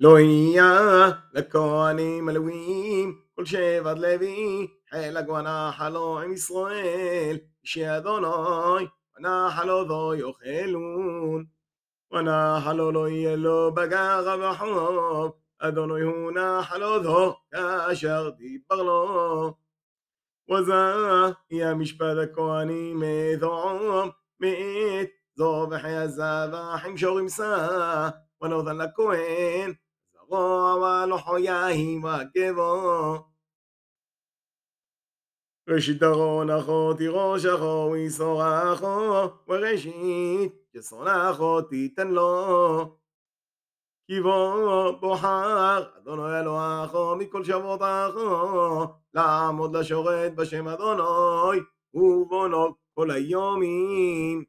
לא יהיה לכהנים הלווים כל שבט לוי חלק ונחלו עם ישראל שאדוני ונחלו זו יאכלון. ונחלו לא יהיה לו בגר וחוב אדוני הוא נחלו זו כאשר דיבר לו. וזה יהיה משפט הכהנים מאזורם מאת זו וחיי הזבח עם שורים שא ונותן לכהן זרוע ולוחו יהי וגבו ראשית ארון אחו תירוש אחו ויסור אחו וראשית יסון אחו תיתן לו כי בו בוחר אדוני אלוהיכו מכל שבות אחו לעמוד לשרת בשם אדוני ובונו כל היומים